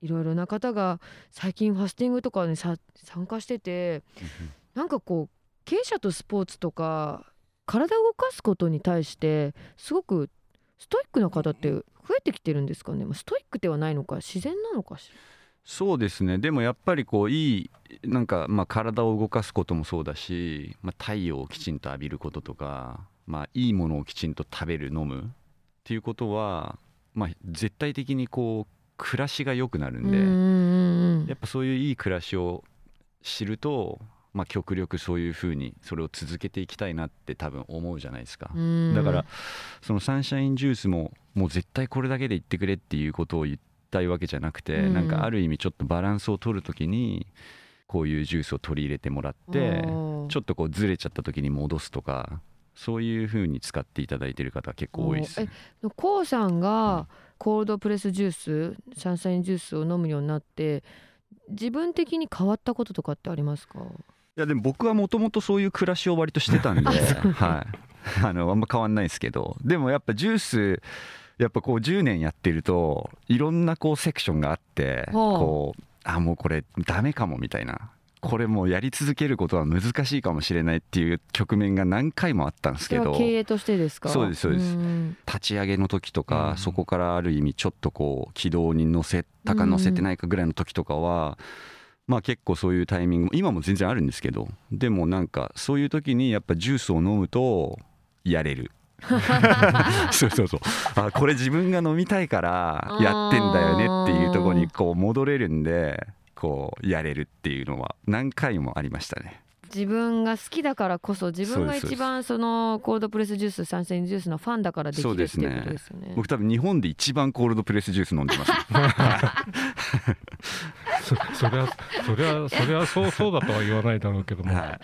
S2: いろいろな方が最近ファスティングとかにさ参加しててなんかこう経営者とスポーツとか体を動かすことに対してすごくストイックな方って増えてきてるんですかね、まあ、ストイックではないのか自然なのかし
S5: そうですね。でもやっぱりこういいなんかまあ体を動かすこともそうだし、まあ、太陽をきちんと浴びることとか、まあ、いいものをきちんと食べる飲むっていうことは、まあ、絶対的にこう暮らしが良くなるんで、やっぱそういういい暮らしを知ると、まあ、極力そういうふうにそれを続けていきたいなって多分思うじゃないですか。
S2: うん。
S5: だからそのサンシャインジュースももう絶対これだけで言ってくれっていうことを言ったいわけじゃなくて、
S2: うん。
S5: なんかある意味ちょっとバランスを取るときにこういうジュースを取り入れてもらってちょっとこうずれちゃった時に戻すとかそういうふうに使っていただいてる方結構多いですね。
S2: えコウさんがコールドプレスジュースサンシャインジュースを飲むようになって自分的に変わったこととかってありますか？
S5: いやでも僕はもともとそういう暮らしを割としてたんで、はい、あのあんま変わんないですけどでもやっぱジュースやっぱこう10年やってるといろんなこうセクションがあってこうあもうこれダメかもみたいな。これもうやり続けることは難しいかもしれないっていう局面が何回もあったんですけど
S2: は経営としてですか？
S5: そうですそうです。
S2: ん。
S5: 立ち上げの時とか、
S3: うん。
S5: そこからある意味ちょっとこう軌道に乗せたか
S2: うん。
S5: 乗せてないかぐらいの時とかは、まあ結構そういうタイミングも今も全然あるんですけどでもなんかそういう時にやっぱジュースを飲むとやれる そうそうそうあこれ自分が飲みたいからやってんだよねっていうところにこう戻れるんでこうやれるっていうのは何回もありましたね。
S2: 自分が好きだからこそ自分が一番そのコールドプレスジュースサンシャインジュースのファンだからできるっていうことですよね。
S5: 僕多分日本で一番コールドプレスジュース飲んでます。
S3: そ それはそれはそれはそうそうだとは言わないだろうけども、
S5: はい。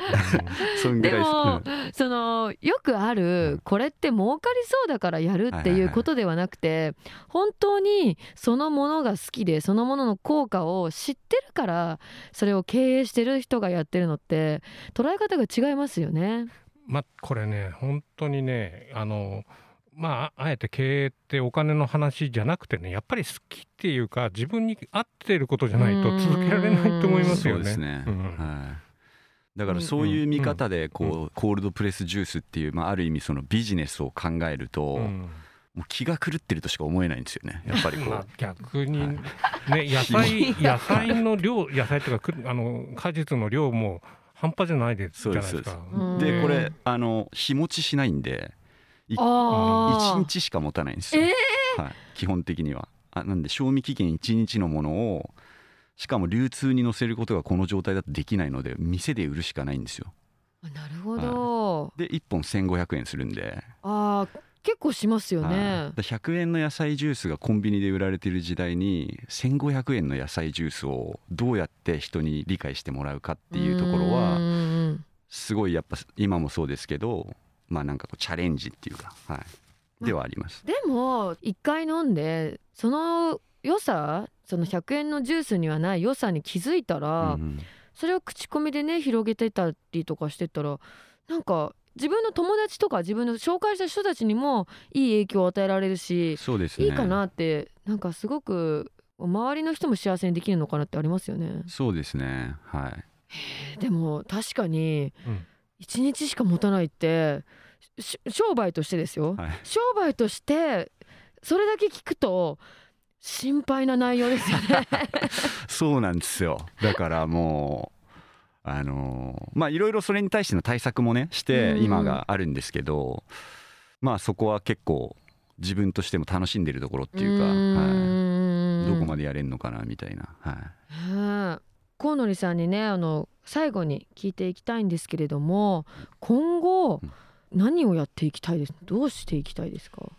S5: そんぐ
S2: で
S5: らい
S2: も
S5: うん。
S2: そのよくあるこれって儲かりそうだからやるっていうことではなくて本当にそのものが好きでそのものの効果を知ってるからそれを経営してる人がやってるのって捉え方が違いますよね。
S3: まあこれね本当にねあのまああえて経営ってお金の話じゃなくてねやっぱり好きっていうか自分に合っていることじゃないと続けられないと思いますよね。
S5: そうですね、
S3: うん。
S5: はい、だからそういう見方でこう、コールドプレスジュースっていう、まあ、ある意味そのビジネスを考えると、
S3: うん。
S5: もう気が狂ってるとしか思えないんですよね。やっぱりこ
S3: まあ
S5: う、
S3: 逆にね野菜野菜の量野菜とかくあの果実の量も半端じゃないですじゃないです
S5: でこれあの日持ちしないんで1
S2: あー。
S5: 日しか持たないんですよ、はい、基本的には。あなんで賞味期限1日のものをしかも流通に載せることがこの状態だとできないので店で売るしかないんですよ。
S2: なるほど、
S5: で1本1500円するんで。
S2: あー結構しますよ
S5: はい。
S2: ね。
S5: だ100円の野菜ジュースがコンビニで売られてる時代に1500円の野菜ジュースをどうやって人に理解してもらうかっていうところ
S2: うん
S5: はすごいやっぱ今もそうですけどまあなんかこうチャレンジっていうか、はい、ではあります。
S2: でも一回飲んでその良さその100円のジュースにはない良さに気づいたら、
S5: うんうん。
S2: それを口コミでね広げてたりとかしてたらなんか自分の友達とか自分の紹介した人たちにもいい影響を与えられるし、
S5: そうですね。
S2: いいかなってなんかすごく周りの人も幸せにできるのかなってありますよね。
S5: そうですね。はい。
S2: でも確かに
S3: うん
S2: 1日しか持たないってし商売としてですよ、
S5: はい。
S2: 商売としてそれだけ聞くと心配な内容ですよね。
S5: そうなんですよ。だからもうあのーまあいろいろそれに対しての対策もねして
S2: うん。
S5: 今があるんですけど、まあそこは結構自分としても楽しんでるところっていうか、はい、どこま
S2: で、
S5: でやれんのかなみたいな、はい、
S2: コウノリさんにねあの最後に聞いていきたいんですけれども今後
S5: うん。
S2: 何をやっていきたいです？どうしていきたいですか？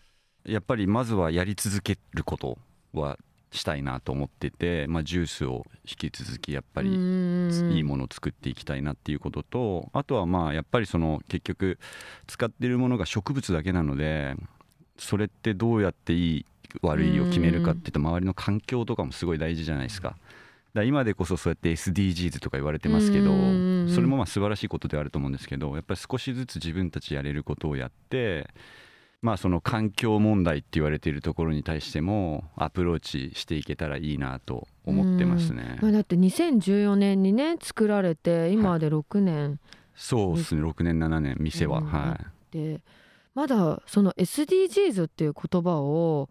S5: やっぱりまずはやり続けることはしたいなと思ってて、まあ、ジュースを引き続きやっぱりいいものを作っていきたいなっていうこととあとはまあやっぱりその結局使ってるものが植物だけなのでそれってどうやっていい悪いを決めるかっていった周りの環境とかもすごい大事じゃないですか。だから今でこそそうやって SDGs とか言われてますけど
S2: うん
S5: それもまあ素晴らしいことではあると思うんですけどやっぱり少しずつ自分たちやれることをやってまあその環境問題って言われているところに対してもアプローチしていけたらいいなと思ってますね。
S2: まあだって2014年にね作られて今で6年
S5: そうですね6年7年店は、
S2: うん。
S5: はい。
S2: でまだその SDGs っていう言葉を、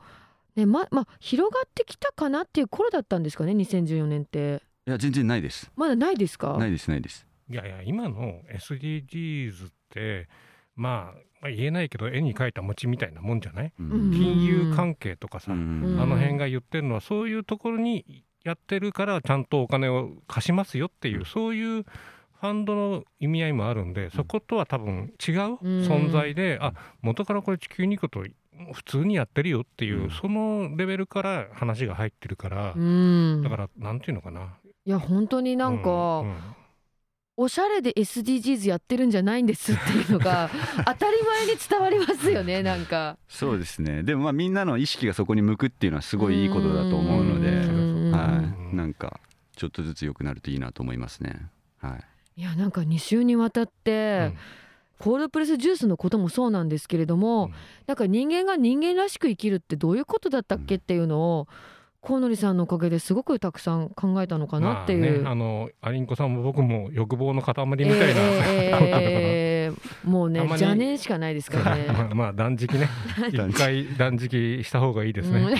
S2: ねままあ、広がってきたかなっていう頃だったんですかね2014年って。
S5: いや全然ないです。
S2: まだないですか？
S5: ないですないです。
S3: いやいや今の SDGs ってまあまあ言えないけど絵に描いた餅みたいなもんじゃない？
S2: うん。
S3: 金融関係とかさ、
S5: うん。
S3: あの辺が言ってるのはそういうところにやってるからちゃんとお金を貸しますよっていう、
S5: うん。
S3: そういうファンドの意味合いもあるんでそことは多分違う存在で、あ元からこれ地球に行くと普通にやってるよっていう、
S5: うん。
S3: そのレベルから話が入ってるから、
S2: うん。
S3: だからなんていうのかな。
S2: いや本当になんか、
S3: ううん。
S2: おしゃれで SDGs やってるんじゃないんですっていうのが 当たり前に伝わりますよねなんか。
S5: そうですね。でもまあみんなの意識がそこに向くっていうのはすごいいいことだと思うので
S2: うん。
S5: はい。なんかちょっとずつ良くなるといいなと思いますね。はい。
S2: いやなんか2週にわたって、コールドプレスジュースのこともそうなんですけれども、
S3: うん。
S2: なんか人間が人間らしく生きるってどういうことだったっけっていうのをコウノリさんのおかげですごくたくさん考えたのかなっていう。
S3: まあね、あのアリンコさんも僕も欲望の塊みたいな、
S2: えーえ もうね邪念しかないですからね。
S3: まあまあ断食ね。一回断食した方がいいですね。
S2: うん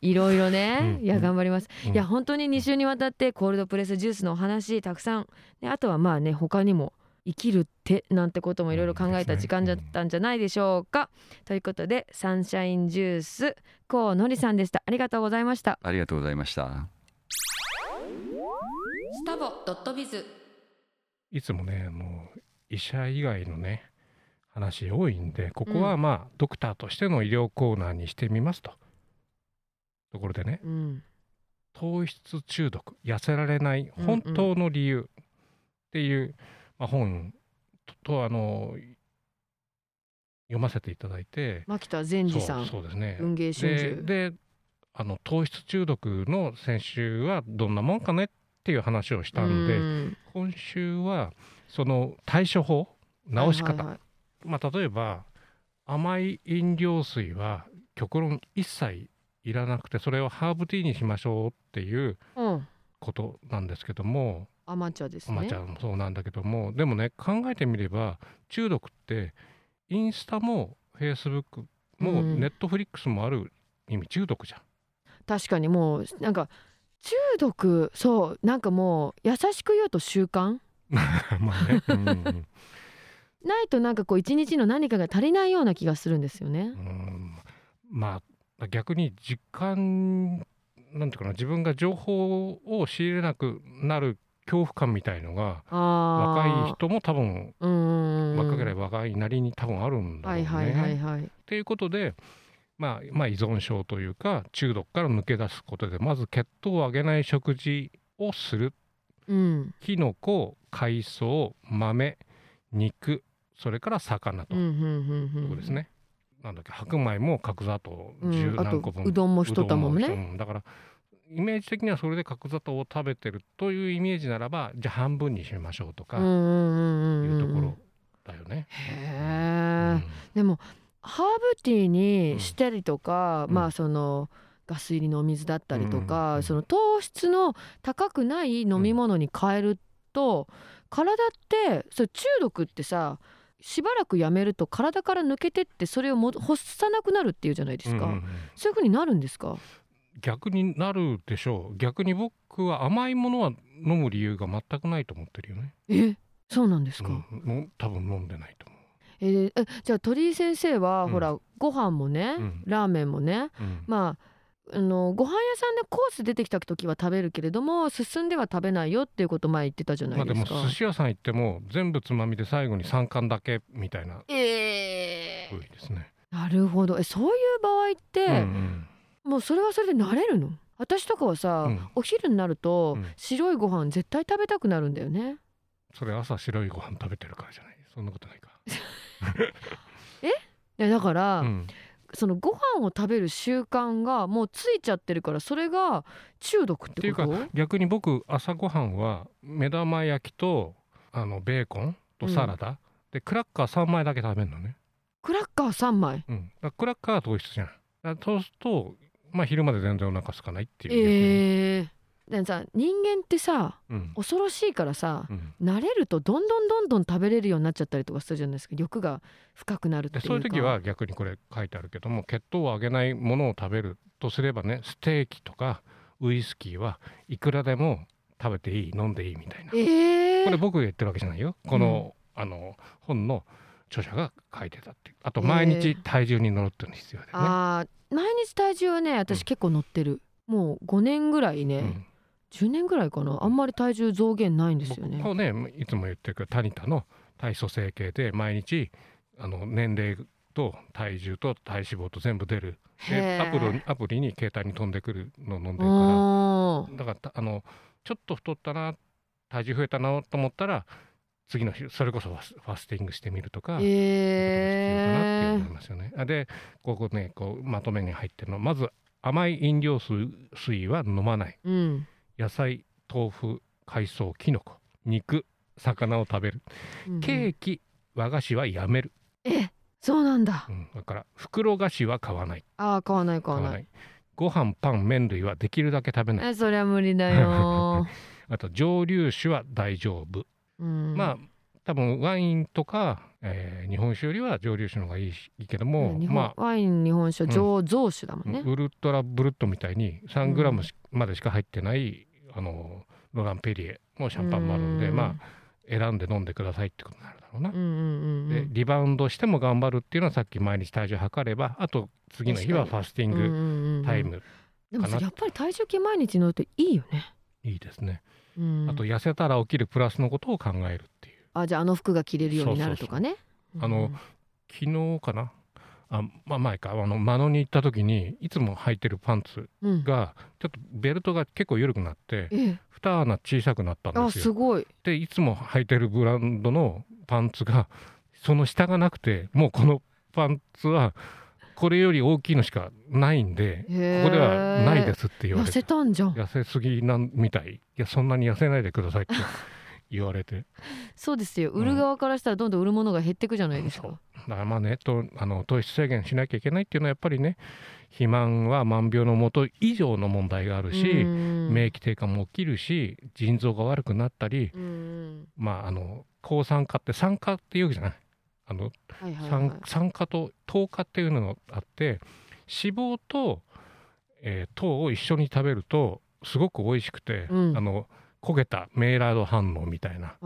S2: いろいろね、
S3: うん
S2: いや頑張ります、
S3: うん。
S2: いや本当に2週にわたってコールドプレスジュースのお話たくさん。であとはまあね他にも生きるってなんてこともいろいろ考えた時間だったんじゃないでしょうか、ということでサンシャインジュースコウノリさんでした。ありがとうございました。
S5: ありがとうございました。
S1: スタボドットビズ。
S3: いつもねあの医者以外のね話多いんでここはまあ、ドクターとしての医療コーナーにしてみますと。ところでね
S2: うん。
S3: 糖質中毒痩せられない
S2: うんうん。
S3: 本当の理由っていう、まあ、本ととあの読ませていただいて。
S2: 牧田善治さん。
S3: そうそうですね。
S2: 文芸春秋。
S3: でであの糖質中毒の先週はどんなもんかねっていう話をしたんで、
S2: うん。
S3: 今週はその対処法治し方、
S2: はいはいはい。
S3: まあ、例えば甘い飲料水は極論一切いらなくてそれをハーブティーにしましょうっていう
S2: うん。
S3: ことなんですけども、
S2: 甘茶ですね。
S3: まあちゃんもそうなんだけどもでもね考えてみれば中毒ってインスタもフェイスブックも
S2: うん。
S3: ネットフリックスもある意味中毒じゃん。
S2: 確かにもうなんか中毒そうなんかもう優しく言うと習慣？
S3: まあね、うんうん。
S2: ないとなんかこう一日の何かが足りないような気がするんですよね。
S3: う。ん。まあ逆に実感なんていうかな自分が情報を仕入れなくなる恐怖感みたいのが
S2: あ
S3: 若い人も多分若ければ若いなりに多分あるんだろうね。
S2: はいはいはいはい。
S3: ということで、まあ、まあ依存症というか中毒から抜け出すことでまず血糖を上げない食事をする。
S2: うん。
S3: きのこ海藻豆肉それから魚と。
S2: うんうん
S3: いう
S2: うんうん。
S3: ことですね。なんだっけ白米も角砂糖
S2: うん。
S3: 十何個分、
S2: うどんも一玉ね。
S3: うんだからイメージ的にはそれで角砂糖を食べてるというイメージならばじゃあ半分にしましょうとかいうところだよね。
S2: へえ。でもハーブティーにしたりとか、
S3: うん。
S2: まあそのガス入りのお水だったりとか、
S3: うんうん
S2: その糖質の高くない飲み物に変えると、体ってそれ中毒ってさしばらくやめると体から抜けてってそれをも欲さなくなるっていうじゃないですか、
S3: うんうんうん。
S2: そういう風になるんですか？
S3: 逆になるでしょう逆に僕は甘いものは飲む理由が全くないと思ってるよね。
S2: えそうなんですか、
S3: うんの多分飲んでないと思
S2: えーえじゃあ鳥居先生は、
S3: うん
S2: ほらご飯もね、
S3: うん
S2: ラーメンもね
S3: う。うん
S2: まああのご飯屋さんでコース出てきた時は食べるけれども進んでは食べないよっていうこと前言ってたじゃな
S3: まあでも
S2: いですか。
S3: 寿司屋さん行っても全部つまみで最後に3貫だけみたいな
S2: え
S3: 部位ですね。
S2: なるほどえそういう場合って、
S3: うんうん
S2: もうそれはそれで慣れるの？私とかはさ、
S3: うん。
S2: お昼になると、
S3: うん。
S2: 白いご飯絶対食べたくなるんだよね。
S3: それ朝白いご飯食べてるからじゃない？そんなことないか。
S2: いやだから、
S3: うん。
S2: そのご飯を食べる習慣がもうついちゃってるからそれが中毒っ
S3: っていうか逆に僕朝ごはんは目玉焼きとあのベーコンとサラダ、でクラッカー3枚だけ食べるのね。
S2: クラッカー3枚？
S3: うん、だからクラッカーは糖質じゃん。だからそうすると、まあ、昼まで全然お腹空かないっていう。
S2: ええでもさ人間ってさ
S3: うん。
S2: 恐ろしいからさ
S3: うん。
S2: 慣れるとどんどんどんどん食べれるようになっちゃったりとかするじゃないですか。欲が深くなるっていうか。
S3: でそういう時は逆にこれ書いてあるけども血糖を上げないものを食べるとすればねステーキとかウイスキーはいくらでも食べていい飲んでいいみたいな。
S2: ええ
S3: これ僕が言ってるわけじゃないよ。この,、あの本の著者が書いてたっていう。あと毎日体重に乗るっていうのが必要だよね。
S2: あー毎日体重はね私
S3: うん。
S2: 結構乗ってる、もう5年ぐらいね、
S3: うん。
S2: 10年ぐらいかな。あんまり体重増減ないんですよね。
S3: 僕もねいつも言ってるけどタニタの体組成計で毎日あの年齢と体重と体脂肪と全部出る。アプリアプリに携帯に飛んでくるのを飲んでるから。だからたあのちょっと太ったな体重増えたなと思ったら次の日それこそファスティングしてみるとか、必要かなって
S2: え
S3: 思いますよね。あでここねこうまとめに入ってるのまず甘い飲料水水は飲まない。
S2: ーうん。
S3: 野菜豆腐海藻きのこ肉魚を食べる。
S2: うん
S3: ケーキ和菓子はやめる、
S2: えそうなんだ。
S3: うん、だから袋菓子は買わない。
S2: あー買わない買わな
S3: い。い。ご飯パン麺類はできるだけ食べない。
S2: えそりゃ無理だよ
S3: あと蒸留酒は大丈夫。
S2: うん
S3: まあ多分ワインとか、えー日本酒よりは蒸留酒の方がいいしいいけども、ま
S2: ワイン日本酒は醸造酒だも
S3: あ、
S2: んね、
S3: ウルトラブルットみたいに3グラムしまでしか入ってない、あのロランペリエのシャンパンもあるんで、
S2: うん。
S3: まあ選んで飲んでくださいってことになるだろうな。
S2: うんうんうんうん。
S3: でリバウンドしても頑張るっていうのはさっき毎日体重測ればあと次の日はファスティング
S2: うんうんうんうん。
S3: タイム、
S2: でもやっぱり体重計毎日乗るといいよね、
S3: いいですね、
S2: うん、
S3: あと痩せたら起きるプラスのことを考えるっていう。
S2: あじゃああの服が着れるようになるとかね。
S3: あの昨日かな？あまあ前か。あの間野に行った時にいつも履いてるパンツ
S2: うん。
S3: がちょっとベルトが結構緩くなって
S2: ええ。
S3: 二穴小さくなったん
S2: あ
S3: ですよ。
S2: すごい。
S3: でいつも履いてるブランドのパンツがその下がなくてもうこのパンツはこれより大きいのしかないんで
S2: へ
S3: ここではないですすって言わ
S2: 痩
S3: れて
S2: せたんじゃん。
S3: 痩せすぎなんみたい。いやそんなに痩せないでくださいって 言われて。
S2: そうですよ。
S3: うん
S2: 売る側からしたらどんどん売るものが減っていくじゃないですか、
S3: だからまあねとあの糖質制限しなきゃいけないっていうのはやっぱりね肥満は万病のもと以上の問題があるし、
S2: うん。
S3: 免疫低下も起きるし腎臓が悪くなったり、
S2: うん。
S3: まああの抗酸化って酸化っていうじゃないあの
S2: はいはいはい。
S3: 酸酸化と糖化っていうのがあって脂肪と、えー糖を一緒に食べるとすごく美味しくて、
S2: うん。
S3: あの焦げたメイラード反応みたいな。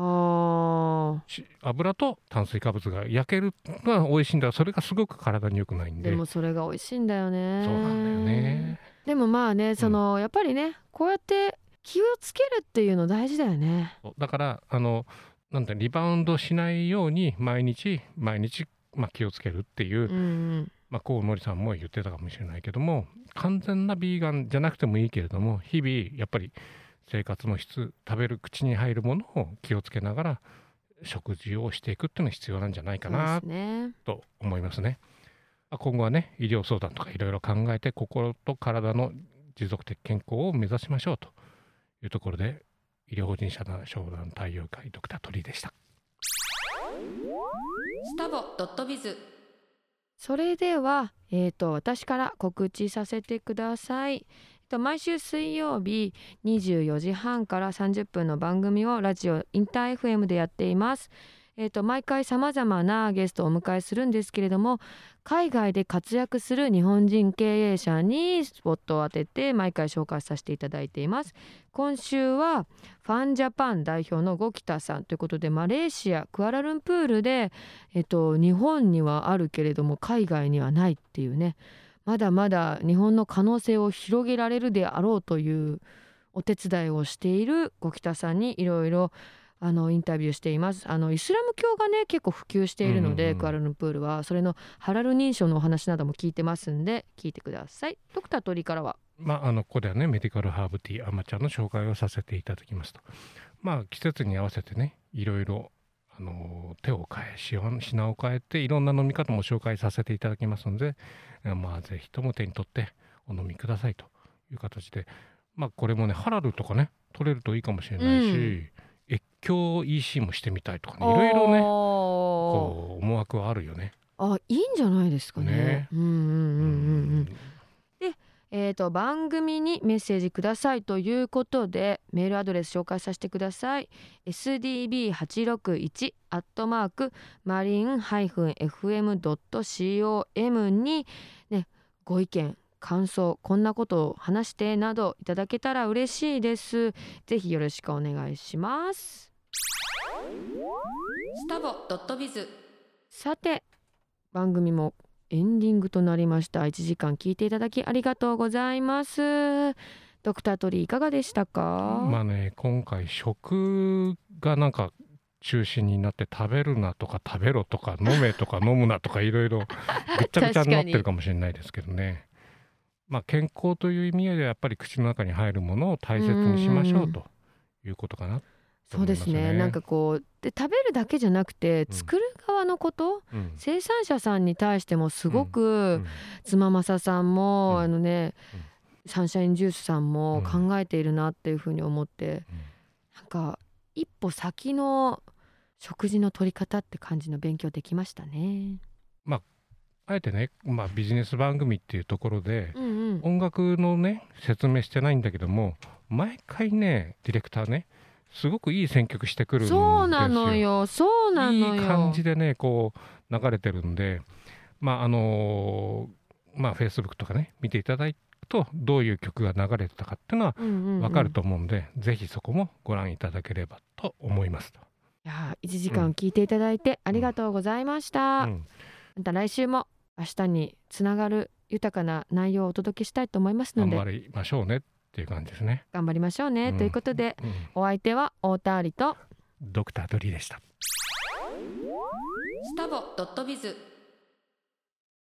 S3: 油と炭水化物が焼けるのが美味しいんだ。それがすごく体に良くないんで。
S2: でもそれが美味しいんだよね。
S3: そうなんだよね。
S2: でもまあねその、やっぱりねこうやって気をつけるっていうの大事だよね。
S3: だからあのなんてリバウンドしないように毎日毎日、まあ、気をつけるっていう、
S2: うんうん
S3: まあ、コウノリさんも言ってたかもしれないけども完全なビーガンじゃなくてもいいけれども日々やっぱり生活の質食べる口に入るものを気をつけながら食事をしていくっていうのが必要なんじゃないかな
S2: すね
S3: と思いますね。まあ今後はね医療相談とかいろいろ考えて心と体の持続的健康を目指しましょうというところで医療法人社団相談対応会ドクタートリーでした。
S1: スタボドットビズ
S2: それでは、えー、と私から告知させてください。えっと毎週水曜日24時半から30分の番組をラジオインター FM でやっています。えー、と毎回さまざまなゲストをお迎えするんですけれども海外で活躍する日本人経営者にスポットを当てて毎回紹介させていただいています。今週はファンジャパン代表の五北さんということでマレーシアクアラルンプールでえっと、日本にはあるけれども海外にはないっていうねまだまだ日本の可能性を広げられるであろうというお手伝いをしている五北さんにいろいろあのインタビューしています。あのイスラム教がね結構普及しているので、
S3: うんうんうん。
S2: クアラルンプールはそれのハラル認証のお話なども聞いてますんで聞いてください。ドクター鳥からは？
S3: まあ、あのここではねメディカルハーブティーアマちゃんの紹介をさせていただきますと。まあ季節に合わせてねいろいろあの手を変え品品を変えていろんな飲み方も紹介させていただきますのでまあぜひとも手に取ってお飲みくださいという形で。まあこれもねハラルとかね取れるといいかもしれないし、
S2: うん。
S3: 越境 EC もしてみたいとかねいろいろね
S2: お
S3: こう思惑はあるよね。
S2: ーあいいんじゃないですかね。
S3: ね。
S2: うんうんうんうんうん。えー、と番組にメッセージくださいということでメールアドレス紹介させてください。sdb861 アットマークマリン -fm.com にねご意見感想こんなことを話してなどいただけたら嬉しいです。ぜひよろしくお願いします
S1: スタボドットビズ。
S2: さて番組もエンディングとなりました。1時間聞いていただきありがとうございます。ドクタートリーいかがでしたか、
S3: まあね今回食がなんか中心になって食べるなとか食べろとか飲めとか飲むなとかいろいろぐっちゃぐちゃになってるかもしれないですけどね。まあ健康という意味合いではやっぱり口の中に入るものを大切にしましょうということかな。と
S2: そうです
S3: 思います
S2: ね。なんかこうで食べるだけじゃなくて
S3: うん。
S2: 作る側のこと、
S3: うん。
S2: 生産者さんに対してもすご
S3: う
S2: く
S3: ん。
S2: 妻正さんも、
S3: うん。
S2: あのね、
S3: うん。
S2: サンシャインジュースさんも
S3: うん。
S2: 考えているなっていうふうに思って、なんか一歩先の食事の取り方って感じの勉強できましたね。
S3: あえてね、まあ、ビジネス番組っていうところで
S2: うんうん、
S3: 音楽のね説明してないんだけども毎回ねディレクターねすごくいい選曲してくるんですよ。
S2: そうなのよ。そうなのよ。
S3: いい感じでねこう流れてるんでまああのーまあフェイスブックとかね見ていただくとどういう曲が流れてたかっていうのは
S2: うんうんうん。
S3: 分かると思うんで、ぜひそこもご覧いただければと思いますと。
S2: いや1時間聞いていただいてありがとうございました、
S3: うん。
S2: また来週も明日につながる豊かな内容をお届けしたいと思いますので。
S3: 頑張りましょうねっていう感じですね。
S2: 頑張りましょうね、
S3: うん
S2: ということで
S3: うん
S2: お相手は太田ありと
S3: ドクタードリーでした。
S1: スタボドットビズ